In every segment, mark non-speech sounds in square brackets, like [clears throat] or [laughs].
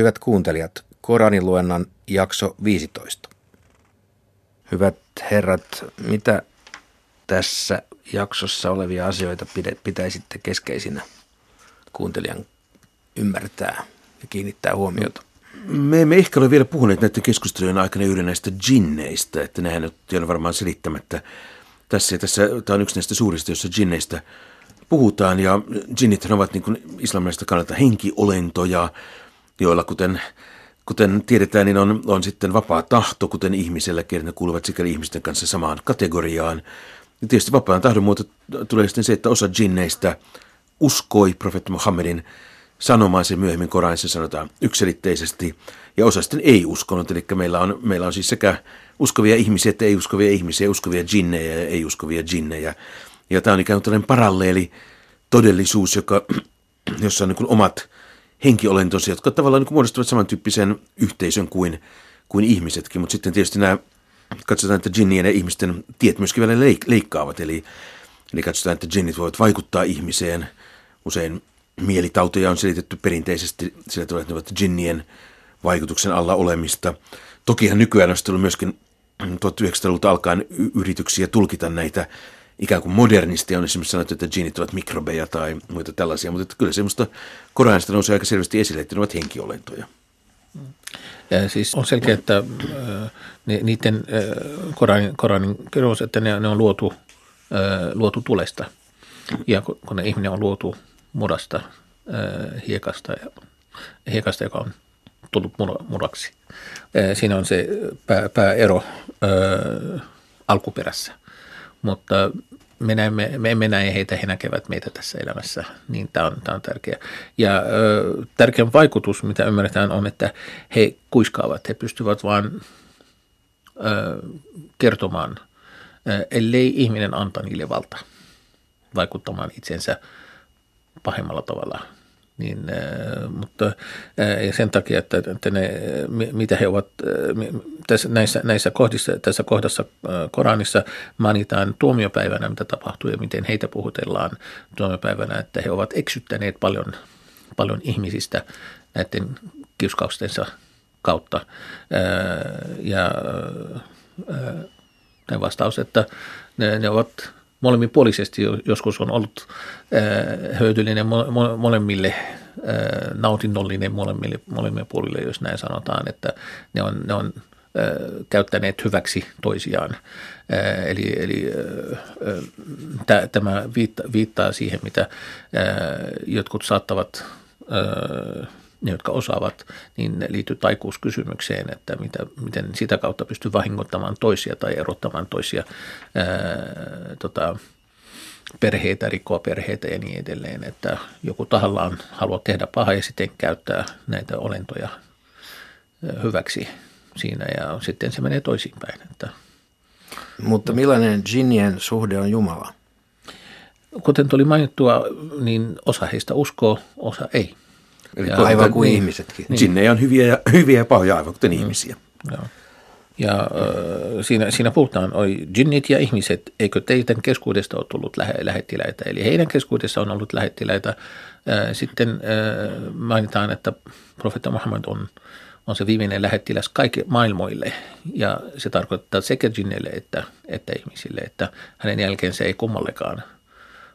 Hyvät kuuntelijat, Koranin luennan jakso 15. Hyvät herrat, mitä tässä jaksossa olevia asioita pitäisitte keskeisinä kuuntelijan ymmärtää ja kiinnittää huomiota? Me emme ehkä ole vielä puhuneet näiden keskustelujen aikana juuri näistä jinneistä, että nehän on varmaan selittämättä tässä. Tässä tämä on yksi näistä suurista, joissa jinneistä puhutaan. Ja jinnithän ovat niin islamilaisesta kannalta henkiolentoja, joilla kuten, kuten tiedetään, niin on, on sitten vapaa tahto, kuten ihmisellä, ne kuuluvat sekä ihmisten kanssa samaan kategoriaan. Ja tietysti vapaan tahdon muoto tulee sitten se, että osa jinneistä uskoi profeetta Muhammedin sanomaan se myöhemmin Koranissa sanotaan yksilitteisesti, ja osa sitten ei uskonut, eli meillä on, meillä on siis sekä uskovia ihmisiä että ei-uskovia ihmisiä, uskovia jinnejä ja ei-uskovia jinnejä. Ja tämä on ikään kuin tällainen paralleeli todellisuus, joka, [clears throat] jossa on niin omat henkiolentonsa, jotka tavallaan niin muodostavat samantyyppisen yhteisön kuin, kuin ihmisetkin, mutta sitten tietysti nämä, katsotaan, että jinnien ja ihmisten tiet myöskin välillä leik- leikkaavat, eli, eli katsotaan, että jinnit voivat vaikuttaa ihmiseen, usein mielitauteja on selitetty perinteisesti sillä tavalla, että ne ovat jinnien vaikutuksen alla olemista. Tokihan nykyään on myöskin 1900-luvulta alkaen yrityksiä tulkita näitä ikään kuin modernisti on esimerkiksi sanottu, että genit ovat mikrobeja tai muita tällaisia, mutta kyllä semmoista Koranista nousee aika selvästi esille, että ne ovat henkiolentoja. Ja siis on selkeä, että äh, niiden äh, Koranin, Koranin kerros, että ne, on luotu, äh, luotu tulesta. Ja kun ne ihminen on luotu murasta, hiekasta, ja, hiekasta, joka on tullut muraksi. Siinä on se pää, pääero alkuperässä. Mutta me, näemme, me emme näe heitä, he näkevät meitä tässä elämässä, niin tämä on, tämä on tärkeä. Ja ö, tärkeä vaikutus, mitä ymmärretään, on, että he kuiskaavat, he pystyvät vain kertomaan, ö, ellei ihminen anta niille valta vaikuttamaan itsensä pahemmalla tavalla – niin, äh, mutta äh, ja sen takia, että, että ne, mitä he ovat äh, tässä, näissä, näissä kohdissa, tässä kohdassa Koranissa mainitaan tuomiopäivänä, mitä tapahtuu ja miten heitä puhutellaan tuomiopäivänä, että he ovat eksyttäneet paljon, paljon ihmisistä näiden kiuskaustensa kautta. Ja ne vastaus, että ne, ne ovat molemminpuolisesti joskus on ollut hyödyllinen molemmille, nautinnollinen molemmille, molemmille puolille, jos näin sanotaan, että ne on, ne on käyttäneet hyväksi toisiaan. Eli, eli tämä viittaa siihen, mitä jotkut saattavat ne, jotka osaavat, niin liittyy taikuuskysymykseen, että mitä, miten sitä kautta pystyy vahingoittamaan toisia tai erottamaan toisia ää, tota, perheitä, rikkoa perheitä ja niin edelleen. Että joku tahallaan haluaa tehdä pahaa ja sitten käyttää näitä olentoja hyväksi siinä ja sitten se menee toisinpäin. Että, Mutta millainen jinnien suhde on Jumala? Kuten tuli mainittua, niin osa heistä uskoo, osa ei. Eli ja, aivan kuin niin, ihmisetkin. Niin. Sinne on hyviä ja, [laughs] hyviä ja pahoja aivan kuten mm. ihmisiä. Joo. Ja äh, siinä, siinä puhutaan, oi jinnit ja ihmiset, eikö teidän keskuudesta ole tullut lähe, lähettiläitä? Eli heidän keskuudessa on ollut lähettiläitä. Äh, sitten äh, mainitaan, että profeetta Muhammad on, on se viimeinen lähettiläs kaikille maailmoille. Ja se tarkoittaa sekä jinneille että, että ihmisille, että hänen jälkeen se ei kummallekaan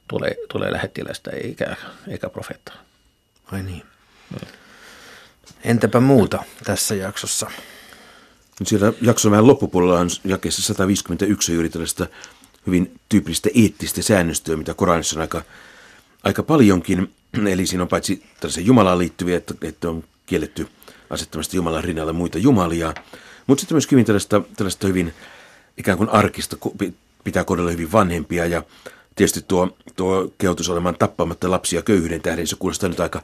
tule, tule lähettilästä eikä, eikä profeettaa. Ai niin. Entäpä muuta tässä jaksossa? Siellä jakson vähän loppupuolella on jakeessa 151 juuri tällaista hyvin tyypillistä eettistä säännöstöä, mitä Koranissa on aika, aika paljonkin. [clears throat] Eli siinä on paitsi tällaisia Jumalaan liittyviä, että, että on kielletty asettamasta Jumalan rinnalle muita jumalia, mutta sitten myös hyvin tällaista, tällaista hyvin ikään kuin arkista, pitää kohdella hyvin vanhempia ja tietysti tuo, tuo kehotus olemaan tappamatta lapsia köyhyyden tähden, se kuulostaa nyt aika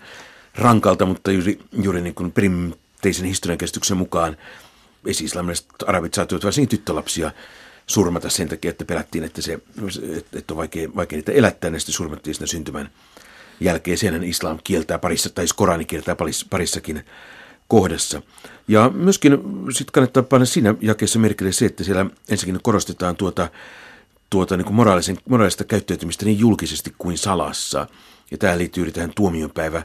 rankalta, mutta juuri, juuri niin kuin perinteisen historiankestyksen mukaan esi-islamilaiset arabit saattoivat varsinkin tyttölapsia surmata sen takia, että pelättiin, että, se, että on vaikea, vaikea niitä elättää, ja sitten surmattiin siinä syntymän jälkeen. Sen islam kieltää parissa, tai siis Korani kieltää parissakin kohdassa. Ja myöskin sitten kannattaa panna siinä jakeessa merkille se, että siellä ensinnäkin korostetaan tuota, tuota niin moraalista käyttäytymistä niin julkisesti kuin salassa. Ja tämä liittyy tähän tuomionpäivä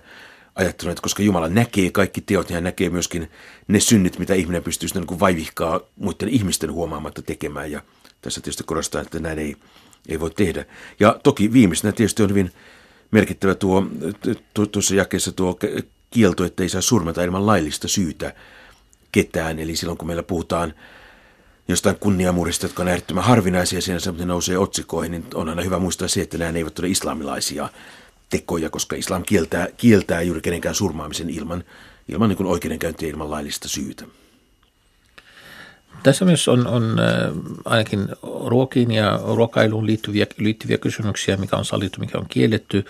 ajattelun, että koska Jumala näkee kaikki teot, niin hän näkee myöskin ne synnit, mitä ihminen pystyy niin kuin vaivihkaa muiden ihmisten huomaamatta tekemään. Ja tässä tietysti korostaa, että näin ei, ei voi tehdä. Ja toki viimeisenä tietysti on hyvin merkittävä tuo, tuossa jakeessa tuo kielto, että ei saa surmata ilman laillista syytä ketään. Eli silloin kun meillä puhutaan jostain kunniamurista, jotka on äärettömän harvinaisia, siinä se nousee otsikoihin, niin on aina hyvä muistaa se, että nämä eivät ole islamilaisia tekoja, koska islam kieltää, kieltää juuri kenenkään surmaamisen ilman, ilman niin oikeudenkäyntiä ilman laillista syytä. Tässä myös on, on äh, ainakin ruokiin ja ruokailuun liittyviä, liittyviä kysymyksiä, mikä on sallittu, mikä on kielletty,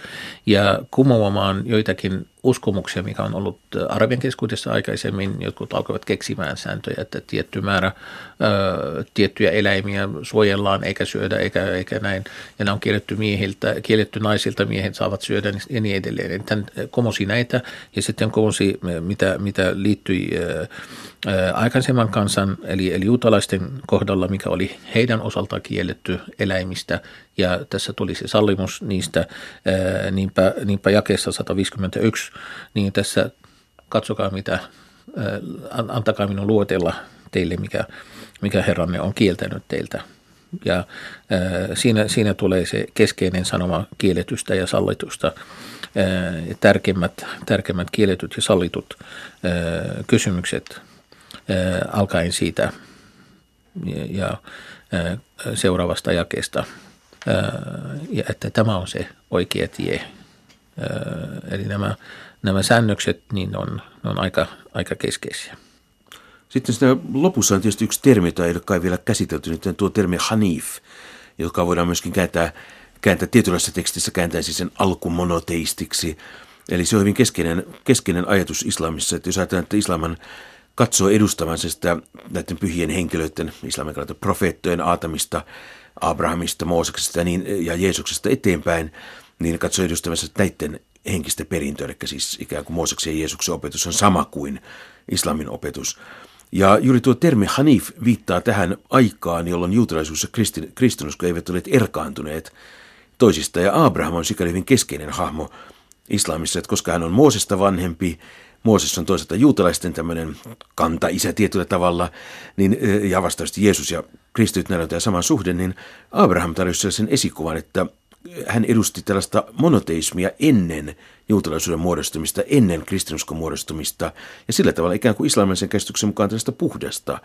ja kumoamaan joitakin uskomuksia, mikä on ollut arabien keskuudessa aikaisemmin. Jotkut alkoivat keksimään sääntöjä, että tietty määrä ö, tiettyjä eläimiä suojellaan eikä syödä eikä, eikä näin. Ja nämä on kielletty miehiltä, kielletty naisilta, miehet saavat syödä ja niin edelleen. Tämän komosi näitä ja sitten komosi, mitä, mitä liittyi ö, aikaisemman kansan, eli, eli juutalaisten kohdalla, mikä oli heidän osaltaan kielletty eläimistä, ja tässä tuli se sallimus niistä, niinpä, niinpä jakeessa 151, niin tässä katsokaa mitä, antakaa minun luotella teille, mikä, mikä Herranne on kieltänyt teiltä. Ja siinä, siinä tulee se keskeinen sanoma kielletystä ja sallitusta, tärkeimmät, tärkeimmät kielletyt ja sallitut kysymykset alkaen siitä ja seuraavasta jakeesta – ja että tämä on se oikea tie. Eli nämä, nämä säännökset niin on, ne on aika, aika keskeisiä. Sitten sitä lopussa on tietysti yksi termi, jota ei ole kai vielä käsitelty, nyt tuo termi hanif, joka voidaan myöskin kääntää, kääntää tietynlaisessa tekstissä kääntäisi sen alkumonoteistiksi. Eli se on hyvin keskeinen, keskeinen ajatus islamissa, että jos ajatellaan, että islaman katsoo edustavansa sitä näiden pyhien henkilöiden, islamin profeettojen aatamista, Abrahamista, Mooseksesta ja, niin, ja Jeesuksesta eteenpäin, niin katsoo edustavansa näiden henkistä perintöä, eli siis ikään kuin Mooseksen ja Jeesuksen opetus on sama kuin islamin opetus. Ja juuri tuo termi Hanif viittaa tähän aikaan, jolloin juutalaisuus ja kristinusko eivät ole erkaantuneet toisista. Ja Abraham on sikäli hyvin keskeinen hahmo islamissa, että koska hän on Moosesta vanhempi Mooses on toisaalta juutalaisten tämmöinen kanta-isä tietyllä tavalla, niin, ja vastaavasti Jeesus ja kristityt näillä on tämä sama suhde, niin Abraham tarjosi sellaisen esikuvan, että hän edusti tällaista monoteismia ennen juutalaisuuden muodostumista, ennen kristinuskon muodostumista, ja sillä tavalla ikään kuin islamisen käsityksen mukaan tällaista puhdasta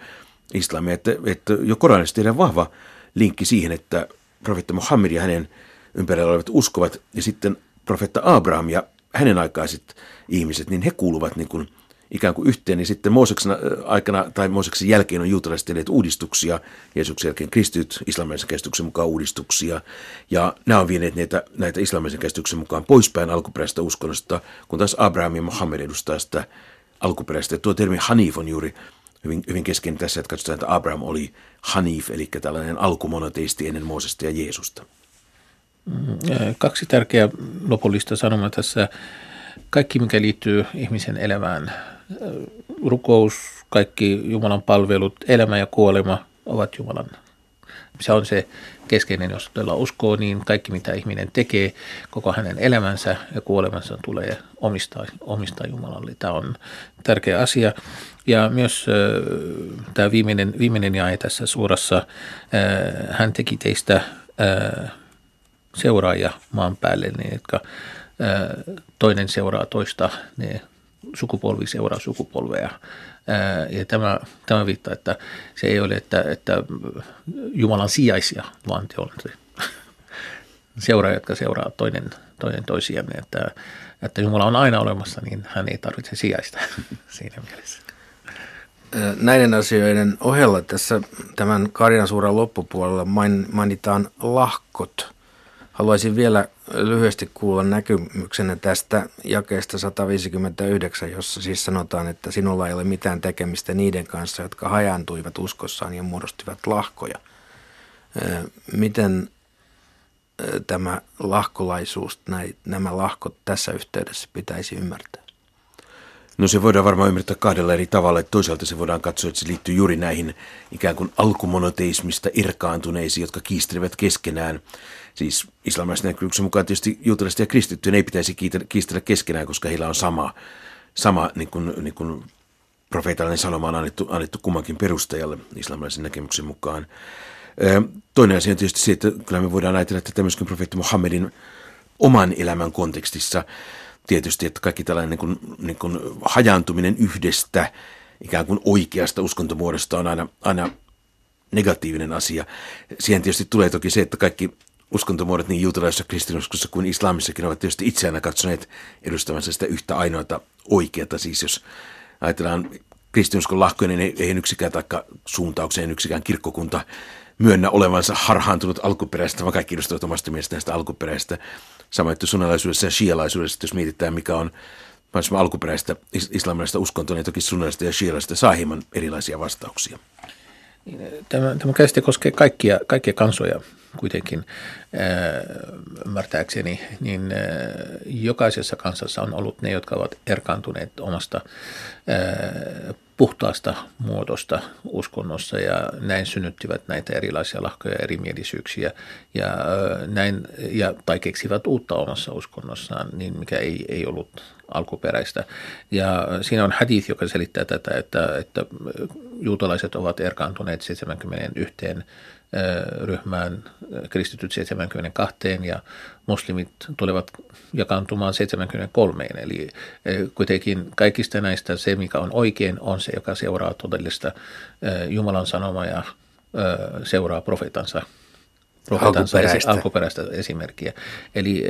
islamia, että, että jo Koranissa tehdään vahva linkki siihen, että profeetta Muhammed ja hänen ympärillä olevat uskovat, ja sitten profeetta Abraham ja hänen aikaiset ihmiset, niin he kuuluvat niin kuin ikään kuin yhteen, niin sitten Mooseksen aikana tai Mooseksen jälkeen on juutalaiset tehneet uudistuksia, Jeesuksen jälkeen kristityt islamilaisen käsityksen mukaan uudistuksia, ja nämä on vieneet näitä, näitä islamilaisen käsityksen mukaan poispäin alkuperäisestä uskonnosta, kun taas Abraham ja Muhammed edustaa sitä alkuperäistä. Tuo termi Hanif on juuri hyvin, hyvin keskeinen tässä, että katsotaan, että Abraham oli Hanif, eli tällainen alkumonoteisti ennen Moosesta ja Jeesusta. Mm, kaksi tärkeää lopullista sanomaa tässä. Kaikki, mikä liittyy ihmisen elämään, rukous, kaikki Jumalan palvelut, elämä ja kuolema ovat Jumalan. Se on se keskeinen, jos todella uskoo, niin kaikki mitä ihminen tekee, koko hänen elämänsä ja kuolemansa tulee omistaa, omistaa Jumalalle. Tämä on tärkeä asia. Ja myös äh, tämä viimeinen, viimeinen jae tässä suurassa, äh, hän teki teistä äh, seuraajia maan päälle, niin jotka toinen seuraa toista, ne sukupolvi seuraa sukupolvea. Ja tämä, tämä viittaa, että se ei ole, että, että Jumalan sijaisia, vaan te olette [laughs] seuraajat, jotka seuraa toinen, toinen toisiaan. Että, että Jumala on aina olemassa, niin hän ei tarvitse sijaista [laughs] siinä mielessä. Näiden asioiden ohella tässä tämän Karjan suuran loppupuolella mainitaan lahkot – Haluaisin vielä lyhyesti kuulla näkymyksenä tästä jakeesta 159, jossa siis sanotaan, että sinulla ei ole mitään tekemistä niiden kanssa, jotka hajaantuivat uskossaan ja muodostivat lahkoja. Miten tämä lahkolaisuus, nämä lahkot tässä yhteydessä pitäisi ymmärtää? No se voidaan varmaan ymmärtää kahdella eri tavalla. Että toisaalta se voidaan katsoa, että se liittyy juuri näihin ikään kuin alkumonoteismista irkaantuneisiin, jotka kiistelevät keskenään. Siis islamilaisen näkemyksen mukaan tietysti juutalaiset ja kristittyjen ei pitäisi kiistellä keskenään, koska heillä on sama, sama niin kuin, niin kuin profeetallinen sanoma on annettu, annettu kummankin perustajalle islamilaisen näkemyksen mukaan. Toinen asia on tietysti se, että kyllä me voidaan ajatella, että myöskin profeetti Muhammedin oman elämän kontekstissa tietysti, että kaikki tällainen niin kuin, niin kuin hajaantuminen yhdestä ikään kuin oikeasta uskontomuodosta on aina, aina negatiivinen asia. Siihen tietysti tulee toki se, että kaikki uskontomuodot niin juutalaisessa kristinuskossa kuin islamissakin ovat tietysti itseään katsoneet edustavansa sitä yhtä ainoata oikeata. Siis jos ajatellaan kristinuskon lahkoja, niin ei, yksikään taikka suuntaukseen yksikään kirkkokunta myönnä olevansa harhaantunut alkuperäistä, vaan kaikki edustavat omasta mielestään sitä alkuperäistä. Samoin sunnilaisuudessa ja shialaisuudessa, jos mietitään mikä on alkuperäistä islamilaista uskontoa, niin toki sunnilaista ja shialaista saa hieman erilaisia vastauksia. Tämä, tämä käsite koskee kaikkia, kaikkia kansoja kuitenkin ymmärtääkseni, niin jokaisessa kansassa on ollut ne, jotka ovat erkaantuneet omasta puhtaasta muodosta uskonnossa ja näin synnyttivät näitä erilaisia lahkoja ja erimielisyyksiä ja, näin, ja, tai keksivät uutta omassa uskonnossaan, niin mikä ei, ei ollut alkuperäistä. Ja siinä on hadith, joka selittää tätä, että, että juutalaiset ovat erkaantuneet 71 ryhmään, kristityt 72 ja muslimit tulevat jakaantumaan 73. Eli kuitenkin kaikista näistä se, mikä on oikein, on se, joka seuraa todellista Jumalan sanomaa ja seuraa profeetansa alkuperäistä. Alkuperäistä esimerkkiä. Eli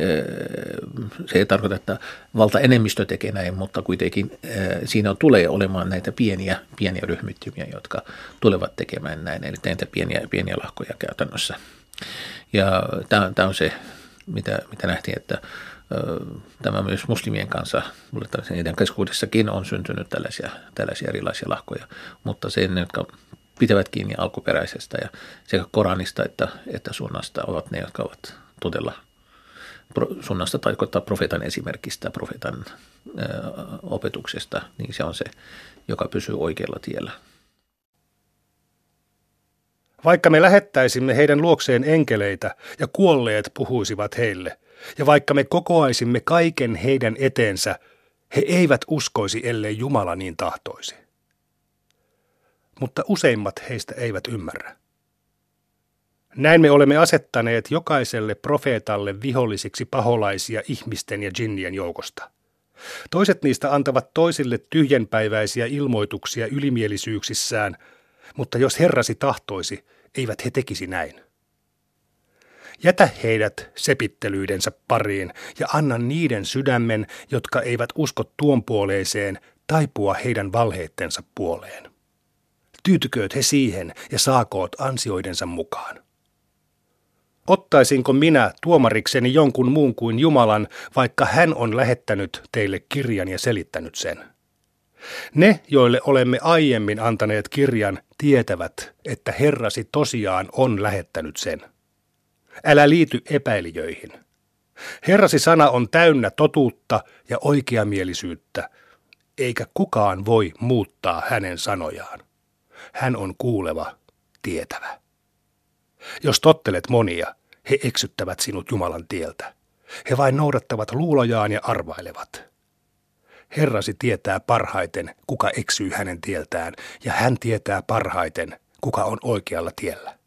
se ei tarkoita, että valtaenemmistö tekee näin, mutta kuitenkin siinä tulee olemaan näitä pieniä, pieniä ryhmittymiä, jotka tulevat tekemään näin, eli näitä pieniä, pieniä lahkoja käytännössä. Ja tämä on se, mitä, mitä nähtiin, että tämä myös muslimien kanssa, niiden keskuudessakin on syntynyt tällaisia, tällaisia erilaisia lahkoja, mutta se, jotka pitävät kiinni alkuperäisestä ja sekä Koranista että, että sunnasta ovat ne, jotka ovat todella sunnasta tarkoittaa profeetan esimerkistä, profeetan ö, opetuksesta, niin se on se, joka pysyy oikealla tiellä. Vaikka me lähettäisimme heidän luokseen enkeleitä ja kuolleet puhuisivat heille, ja vaikka me kokoaisimme kaiken heidän eteensä, he eivät uskoisi, ellei Jumala niin tahtoisi mutta useimmat heistä eivät ymmärrä. Näin me olemme asettaneet jokaiselle profeetalle vihollisiksi paholaisia ihmisten ja jinnien joukosta. Toiset niistä antavat toisille tyhjänpäiväisiä ilmoituksia ylimielisyyksissään, mutta jos Herrasi tahtoisi, eivät he tekisi näin. Jätä heidät sepittelyidensä pariin ja anna niiden sydämen, jotka eivät usko tuon puoleiseen, taipua heidän valheittensa puoleen. Tyytykööt he siihen ja saakoot ansioidensa mukaan. Ottaisinko minä tuomarikseni jonkun muun kuin Jumalan, vaikka hän on lähettänyt teille kirjan ja selittänyt sen? Ne, joille olemme aiemmin antaneet kirjan, tietävät, että Herrasi tosiaan on lähettänyt sen. Älä liity epäilijöihin. Herrasi sana on täynnä totuutta ja oikeamielisyyttä, eikä kukaan voi muuttaa hänen sanojaan. Hän on kuuleva, tietävä. Jos tottelet monia, he eksyttävät sinut Jumalan tieltä. He vain noudattavat luulojaan ja arvailevat. Herrasi tietää parhaiten, kuka eksyy hänen tieltään, ja hän tietää parhaiten, kuka on oikealla tiellä.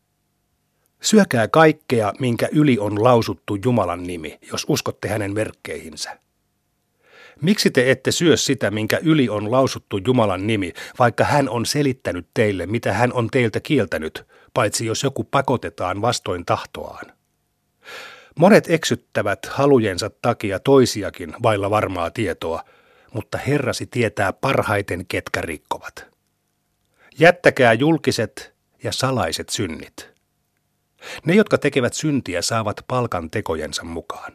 Syökää kaikkea, minkä yli on lausuttu Jumalan nimi, jos uskotte hänen verkkeihinsä. Miksi te ette syö sitä, minkä yli on lausuttu Jumalan nimi, vaikka hän on selittänyt teille, mitä hän on teiltä kieltänyt, paitsi jos joku pakotetaan vastoin tahtoaan? Monet eksyttävät halujensa takia toisiakin vailla varmaa tietoa, mutta Herrasi tietää parhaiten, ketkä rikkovat. Jättäkää julkiset ja salaiset synnit. Ne, jotka tekevät syntiä, saavat palkan tekojensa mukaan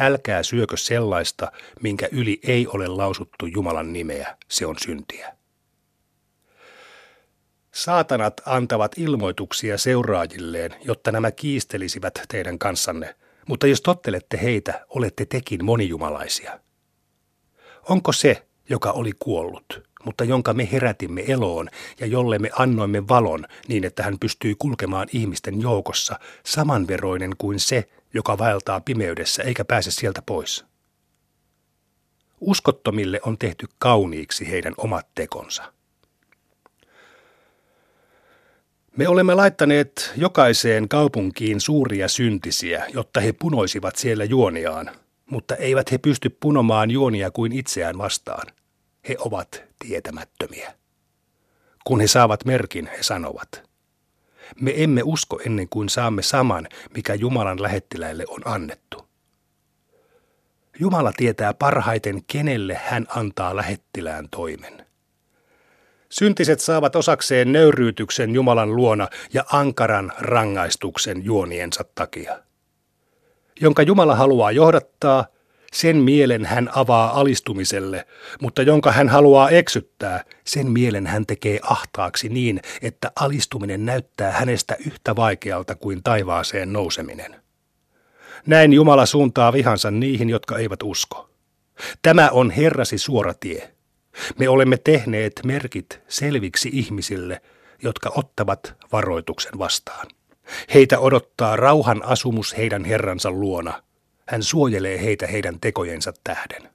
älkää syökö sellaista, minkä yli ei ole lausuttu Jumalan nimeä, se on syntiä. Saatanat antavat ilmoituksia seuraajilleen, jotta nämä kiistelisivät teidän kanssanne, mutta jos tottelette heitä, olette tekin monijumalaisia. Onko se, joka oli kuollut, mutta jonka me herätimme eloon ja jolle me annoimme valon niin, että hän pystyi kulkemaan ihmisten joukossa samanveroinen kuin se, joka vaeltaa pimeydessä eikä pääse sieltä pois. Uskottomille on tehty kauniiksi heidän omat tekonsa. Me olemme laittaneet jokaiseen kaupunkiin suuria syntisiä, jotta he punoisivat siellä juoniaan, mutta eivät he pysty punomaan juonia kuin itseään vastaan. He ovat tietämättömiä. Kun he saavat merkin, he sanovat, me emme usko ennen kuin saamme saman, mikä Jumalan lähettiläille on annettu. Jumala tietää parhaiten, kenelle hän antaa lähettilään toimen. Syntiset saavat osakseen nöyryytyksen Jumalan luona ja ankaran rangaistuksen juoniensa takia. Jonka Jumala haluaa johdattaa, sen mielen hän avaa alistumiselle, mutta jonka hän haluaa eksyttää, sen mielen hän tekee ahtaaksi niin, että alistuminen näyttää hänestä yhtä vaikealta kuin taivaaseen nouseminen. Näin Jumala suuntaa vihansa niihin, jotka eivät usko. Tämä on Herrasi suora tie. Me olemme tehneet merkit selviksi ihmisille, jotka ottavat varoituksen vastaan. Heitä odottaa rauhan asumus heidän Herransa luona. Hän suojelee heitä heidän tekojensa tähden.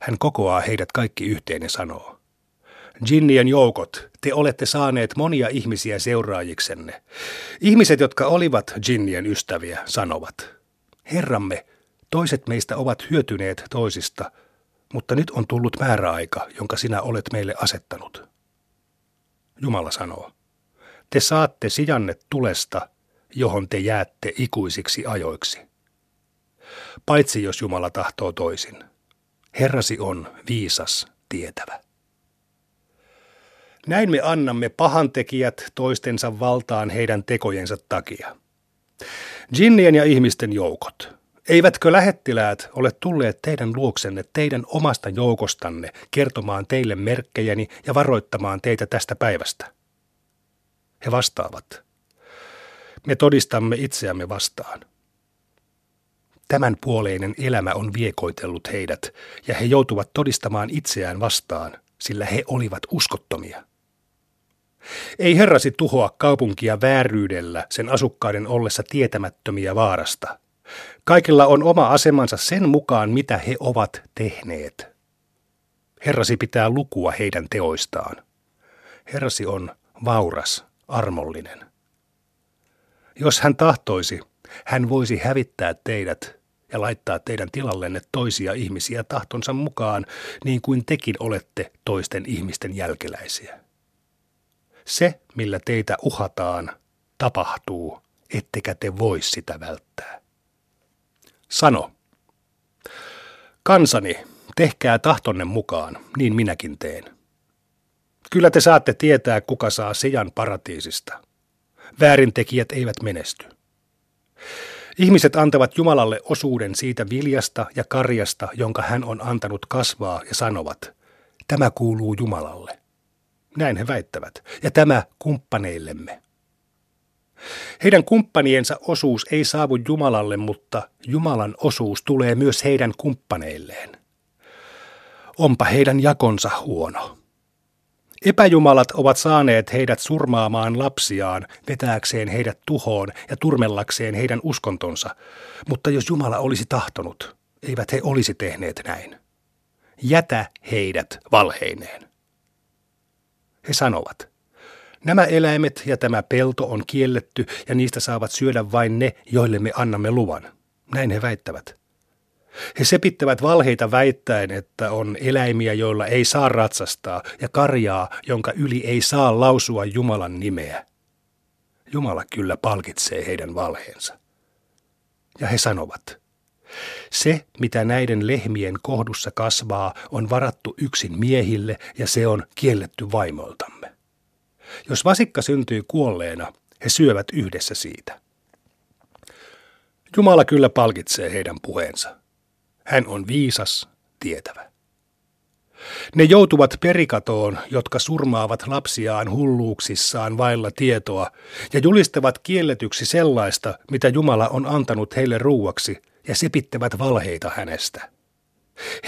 Hän kokoaa heidät kaikki yhteen ja sanoo, Jinnien joukot, te olette saaneet monia ihmisiä seuraajiksenne. Ihmiset, jotka olivat Jinnien ystäviä, sanovat, Herramme, toiset meistä ovat hyötyneet toisista – mutta nyt on tullut määräaika, jonka sinä olet meille asettanut. Jumala sanoo, te saatte sijanne tulesta, johon te jäätte ikuisiksi ajoiksi. Paitsi jos Jumala tahtoo toisin. Herrasi on viisas, tietävä. Näin me annamme pahantekijät toistensa valtaan heidän tekojensa takia. Jinnien ja ihmisten joukot – Eivätkö lähettiläät ole tulleet teidän luoksenne teidän omasta joukostanne kertomaan teille merkkejäni ja varoittamaan teitä tästä päivästä? He vastaavat. Me todistamme itseämme vastaan. Tämän puoleinen elämä on viekoitellut heidät, ja he joutuvat todistamaan itseään vastaan, sillä he olivat uskottomia. Ei herrasi tuhoa kaupunkia vääryydellä sen asukkaiden ollessa tietämättömiä vaarasta – Kaikilla on oma asemansa sen mukaan, mitä he ovat tehneet. Herrasi pitää lukua heidän teoistaan. Herrasi on vauras, armollinen. Jos hän tahtoisi, hän voisi hävittää teidät ja laittaa teidän tilallenne toisia ihmisiä tahtonsa mukaan, niin kuin tekin olette toisten ihmisten jälkeläisiä. Se, millä teitä uhataan, tapahtuu, ettekä te voi sitä välttää. Sano, kansani, tehkää tahtonne mukaan, niin minäkin teen. Kyllä te saatte tietää, kuka saa sijan paratiisista. Väärintekijät eivät menesty. Ihmiset antavat Jumalalle osuuden siitä viljasta ja karjasta, jonka hän on antanut kasvaa, ja sanovat, tämä kuuluu Jumalalle. Näin he väittävät, ja tämä kumppaneillemme. Heidän kumppaniensa osuus ei saavu Jumalalle, mutta Jumalan osuus tulee myös heidän kumppaneilleen. Onpa heidän jakonsa huono. Epäjumalat ovat saaneet heidät surmaamaan lapsiaan, vetääkseen heidät tuhoon ja turmellakseen heidän uskontonsa, mutta jos Jumala olisi tahtonut, eivät he olisi tehneet näin. Jätä heidät valheineen. He sanovat, Nämä eläimet ja tämä pelto on kielletty ja niistä saavat syödä vain ne, joille me annamme luvan. Näin he väittävät. He sepittävät valheita väittäen, että on eläimiä, joilla ei saa ratsastaa, ja karjaa, jonka yli ei saa lausua Jumalan nimeä. Jumala kyllä palkitsee heidän valheensa. Ja he sanovat, se, mitä näiden lehmien kohdussa kasvaa, on varattu yksin miehille ja se on kielletty vaimoiltamme. Jos vasikka syntyy kuolleena, he syövät yhdessä siitä. Jumala kyllä palkitsee heidän puheensa. Hän on viisas, tietävä. Ne joutuvat perikatoon, jotka surmaavat lapsiaan hulluuksissaan vailla tietoa ja julistavat kielletyksi sellaista, mitä Jumala on antanut heille ruuaksi, ja sepittävät valheita hänestä.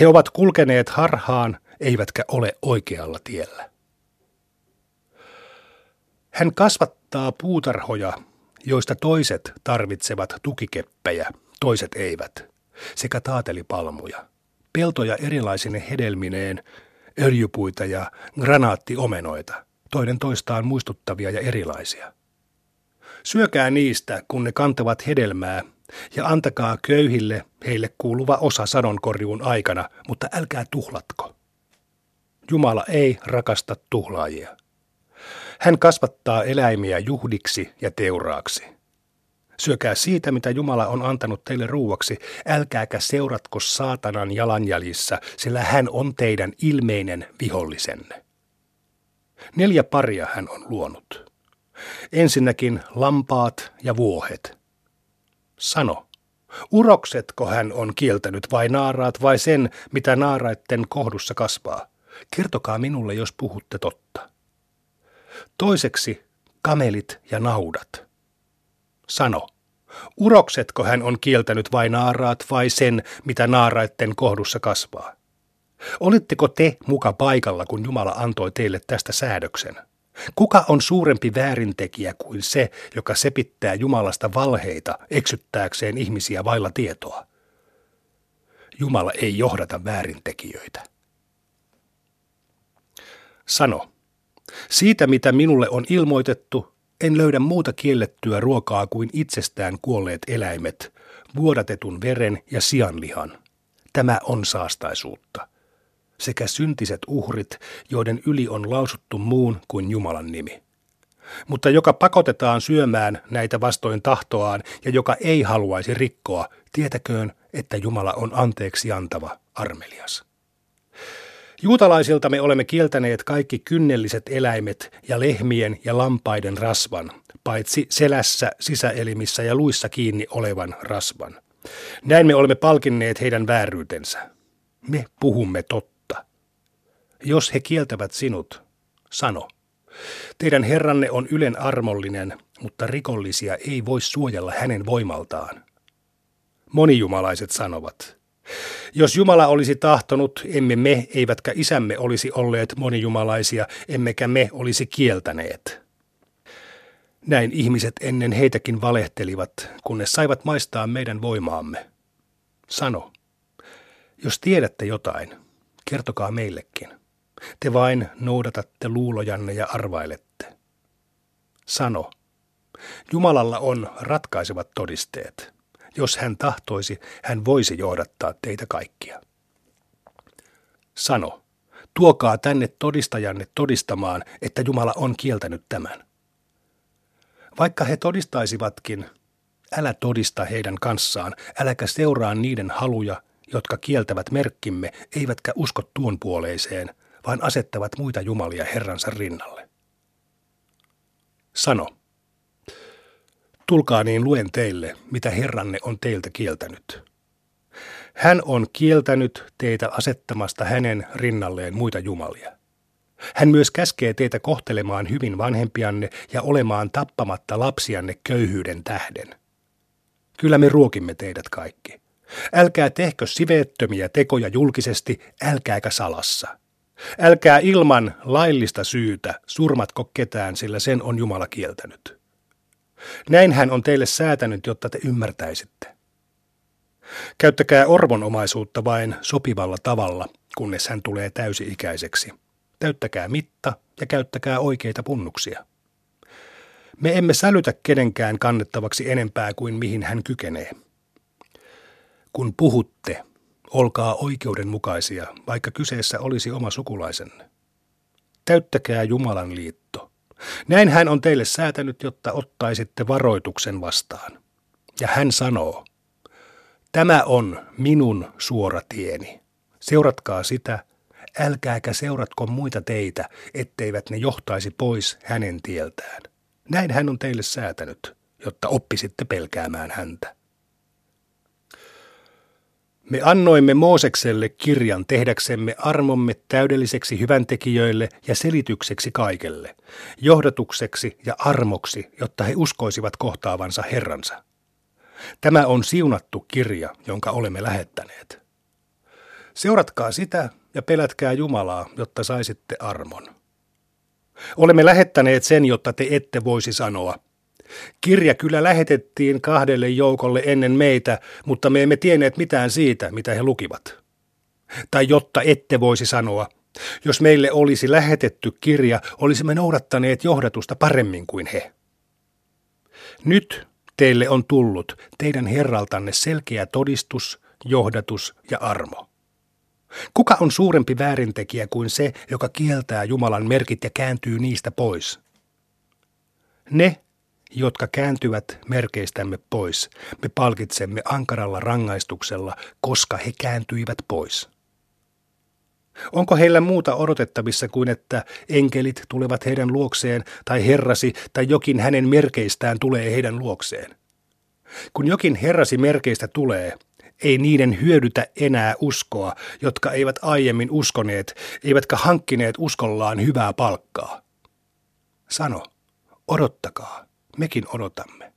He ovat kulkeneet harhaan, eivätkä ole oikealla tiellä. Hän kasvattaa puutarhoja, joista toiset tarvitsevat tukikeppejä, toiset eivät, sekä taatelipalmuja, peltoja erilaisine hedelmineen, öljypuita ja granaattiomenoita, toinen toistaan muistuttavia ja erilaisia. Syökää niistä, kun ne kantavat hedelmää, ja antakaa köyhille heille kuuluva osa sadonkorjuun aikana, mutta älkää tuhlatko. Jumala ei rakasta tuhlaajia. Hän kasvattaa eläimiä juhdiksi ja teuraaksi. Syökää siitä, mitä Jumala on antanut teille ruuaksi, älkääkä seuratko saatanan jalanjäljissä, sillä hän on teidän ilmeinen vihollisenne. Neljä paria hän on luonut. Ensinnäkin lampaat ja vuohet. Sano, uroksetko hän on kieltänyt vai naaraat vai sen, mitä naaraitten kohdussa kasvaa? Kertokaa minulle, jos puhutte totta. Toiseksi kamelit ja naudat. Sano, uroksetko hän on kieltänyt vai naaraat vai sen, mitä naaraitten kohdussa kasvaa? Olitteko te muka paikalla, kun Jumala antoi teille tästä säädöksen? Kuka on suurempi väärintekijä kuin se, joka sepittää Jumalasta valheita eksyttääkseen ihmisiä vailla tietoa? Jumala ei johdata väärintekijöitä. Sano, siitä mitä minulle on ilmoitettu, en löydä muuta kiellettyä ruokaa kuin itsestään kuolleet eläimet, vuodatetun veren ja sianlihan. Tämä on saastaisuutta sekä syntiset uhrit, joiden yli on lausuttu muun kuin Jumalan nimi. Mutta joka pakotetaan syömään näitä vastoin tahtoaan ja joka ei haluaisi rikkoa, tietäköön, että Jumala on anteeksi antava, armelias. Juutalaisilta me olemme kieltäneet kaikki kynnelliset eläimet ja lehmien ja lampaiden rasvan, paitsi selässä, sisäelimissä ja luissa kiinni olevan rasvan. Näin me olemme palkinneet heidän vääryytensä. Me puhumme totta. Jos he kieltävät sinut, sano. Teidän herranne on ylen armollinen, mutta rikollisia ei voi suojella hänen voimaltaan. Monijumalaiset sanovat. Jos Jumala olisi tahtonut, emme me eivätkä isämme olisi olleet monijumalaisia, emmekä me olisi kieltäneet. Näin ihmiset ennen heitäkin valehtelivat, kunnes saivat maistaa meidän voimaamme. Sano, jos tiedätte jotain, kertokaa meillekin. Te vain noudatatte luulojanne ja arvailette. Sano, Jumalalla on ratkaisevat todisteet. Jos hän tahtoisi, hän voisi johdattaa teitä kaikkia. Sano, tuokaa tänne todistajanne todistamaan, että Jumala on kieltänyt tämän. Vaikka he todistaisivatkin, älä todista heidän kanssaan, äläkä seuraa niiden haluja, jotka kieltävät merkkimme, eivätkä usko tuon puoleiseen, vaan asettavat muita jumalia Herransa rinnalle. Sano, tulkaa niin luen teille, mitä Herranne on teiltä kieltänyt. Hän on kieltänyt teitä asettamasta hänen rinnalleen muita jumalia. Hän myös käskee teitä kohtelemaan hyvin vanhempianne ja olemaan tappamatta lapsianne köyhyyden tähden. Kyllä me ruokimme teidät kaikki. Älkää tehkö siveettömiä tekoja julkisesti, älkääkä salassa. Älkää ilman laillista syytä surmatko ketään, sillä sen on Jumala kieltänyt. Näin hän on teille säätänyt, jotta te ymmärtäisitte. Käyttäkää orvonomaisuutta vain sopivalla tavalla, kunnes hän tulee täysi-ikäiseksi. Täyttäkää mitta ja käyttäkää oikeita punnuksia. Me emme sälytä kenenkään kannettavaksi enempää kuin mihin hän kykenee. Kun puhutte, Olkaa oikeudenmukaisia, vaikka kyseessä olisi oma sukulaisenne. Täyttäkää Jumalan liitto. Näin hän on teille säätänyt, jotta ottaisitte varoituksen vastaan. Ja hän sanoo, tämä on minun suora tieni. Seuratkaa sitä, älkääkä seuratko muita teitä, etteivät ne johtaisi pois hänen tieltään. Näin hän on teille säätänyt, jotta oppisitte pelkäämään häntä. Me annoimme Moosekselle kirjan tehdäksemme armomme täydelliseksi hyväntekijöille ja selitykseksi kaikelle, johdatukseksi ja armoksi, jotta he uskoisivat kohtaavansa Herransa. Tämä on siunattu kirja, jonka olemme lähettäneet. Seuratkaa sitä ja pelätkää Jumalaa, jotta saisitte armon. Olemme lähettäneet sen, jotta te ette voisi sanoa. Kirja kyllä lähetettiin kahdelle joukolle ennen meitä, mutta me emme tienneet mitään siitä, mitä he lukivat. Tai jotta ette voisi sanoa, jos meille olisi lähetetty kirja, olisimme noudattaneet johdatusta paremmin kuin he. Nyt teille on tullut teidän herraltanne selkeä todistus, johdatus ja armo. Kuka on suurempi väärintekijä kuin se, joka kieltää Jumalan merkit ja kääntyy niistä pois? Ne, jotka kääntyvät merkeistämme pois, me palkitsemme ankaralla rangaistuksella, koska he kääntyivät pois. Onko heillä muuta odotettavissa kuin että enkelit tulevat heidän luokseen tai herrasi tai jokin hänen merkeistään tulee heidän luokseen? Kun jokin herrasi merkeistä tulee, ei niiden hyödytä enää uskoa, jotka eivät aiemmin uskoneet, eivätkä hankkineet uskollaan hyvää palkkaa. Sano, odottakaa, mekin odotamme.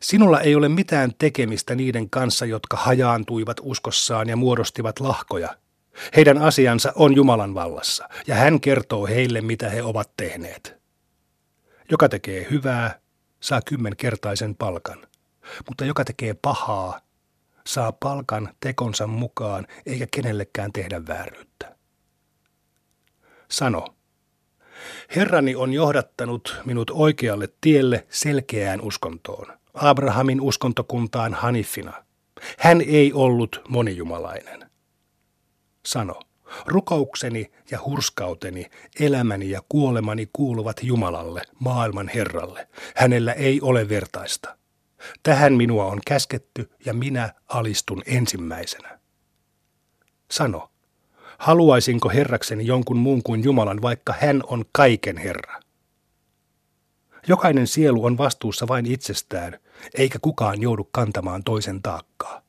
Sinulla ei ole mitään tekemistä niiden kanssa, jotka hajaantuivat uskossaan ja muodostivat lahkoja. Heidän asiansa on Jumalan vallassa, ja hän kertoo heille, mitä he ovat tehneet. Joka tekee hyvää, saa kymmenkertaisen palkan, mutta joka tekee pahaa, saa palkan tekonsa mukaan eikä kenellekään tehdä vääryyttä. Sano, Herrani on johdattanut minut oikealle tielle selkeään uskontoon, Abrahamin uskontokuntaan Hanifina. Hän ei ollut monijumalainen. Sano, rukoukseni ja hurskauteni, elämäni ja kuolemani kuuluvat Jumalalle, maailman Herralle. Hänellä ei ole vertaista. Tähän minua on käsketty ja minä alistun ensimmäisenä. Sano, haluaisinko herrakseni jonkun muun kuin Jumalan, vaikka hän on kaiken Herra? Jokainen sielu on vastuussa vain itsestään, eikä kukaan joudu kantamaan toisen taakkaa.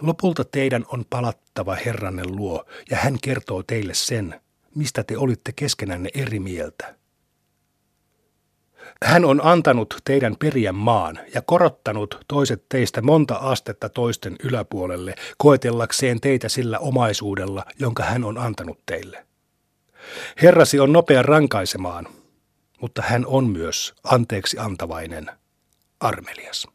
Lopulta teidän on palattava Herranne luo, ja hän kertoo teille sen, mistä te olitte keskenänne eri mieltä. Hän on antanut teidän periän maan ja korottanut toiset teistä monta astetta toisten yläpuolelle, koetellakseen teitä sillä omaisuudella, jonka hän on antanut teille. Herrasi on nopea rankaisemaan, mutta hän on myös anteeksi antavainen, armelias.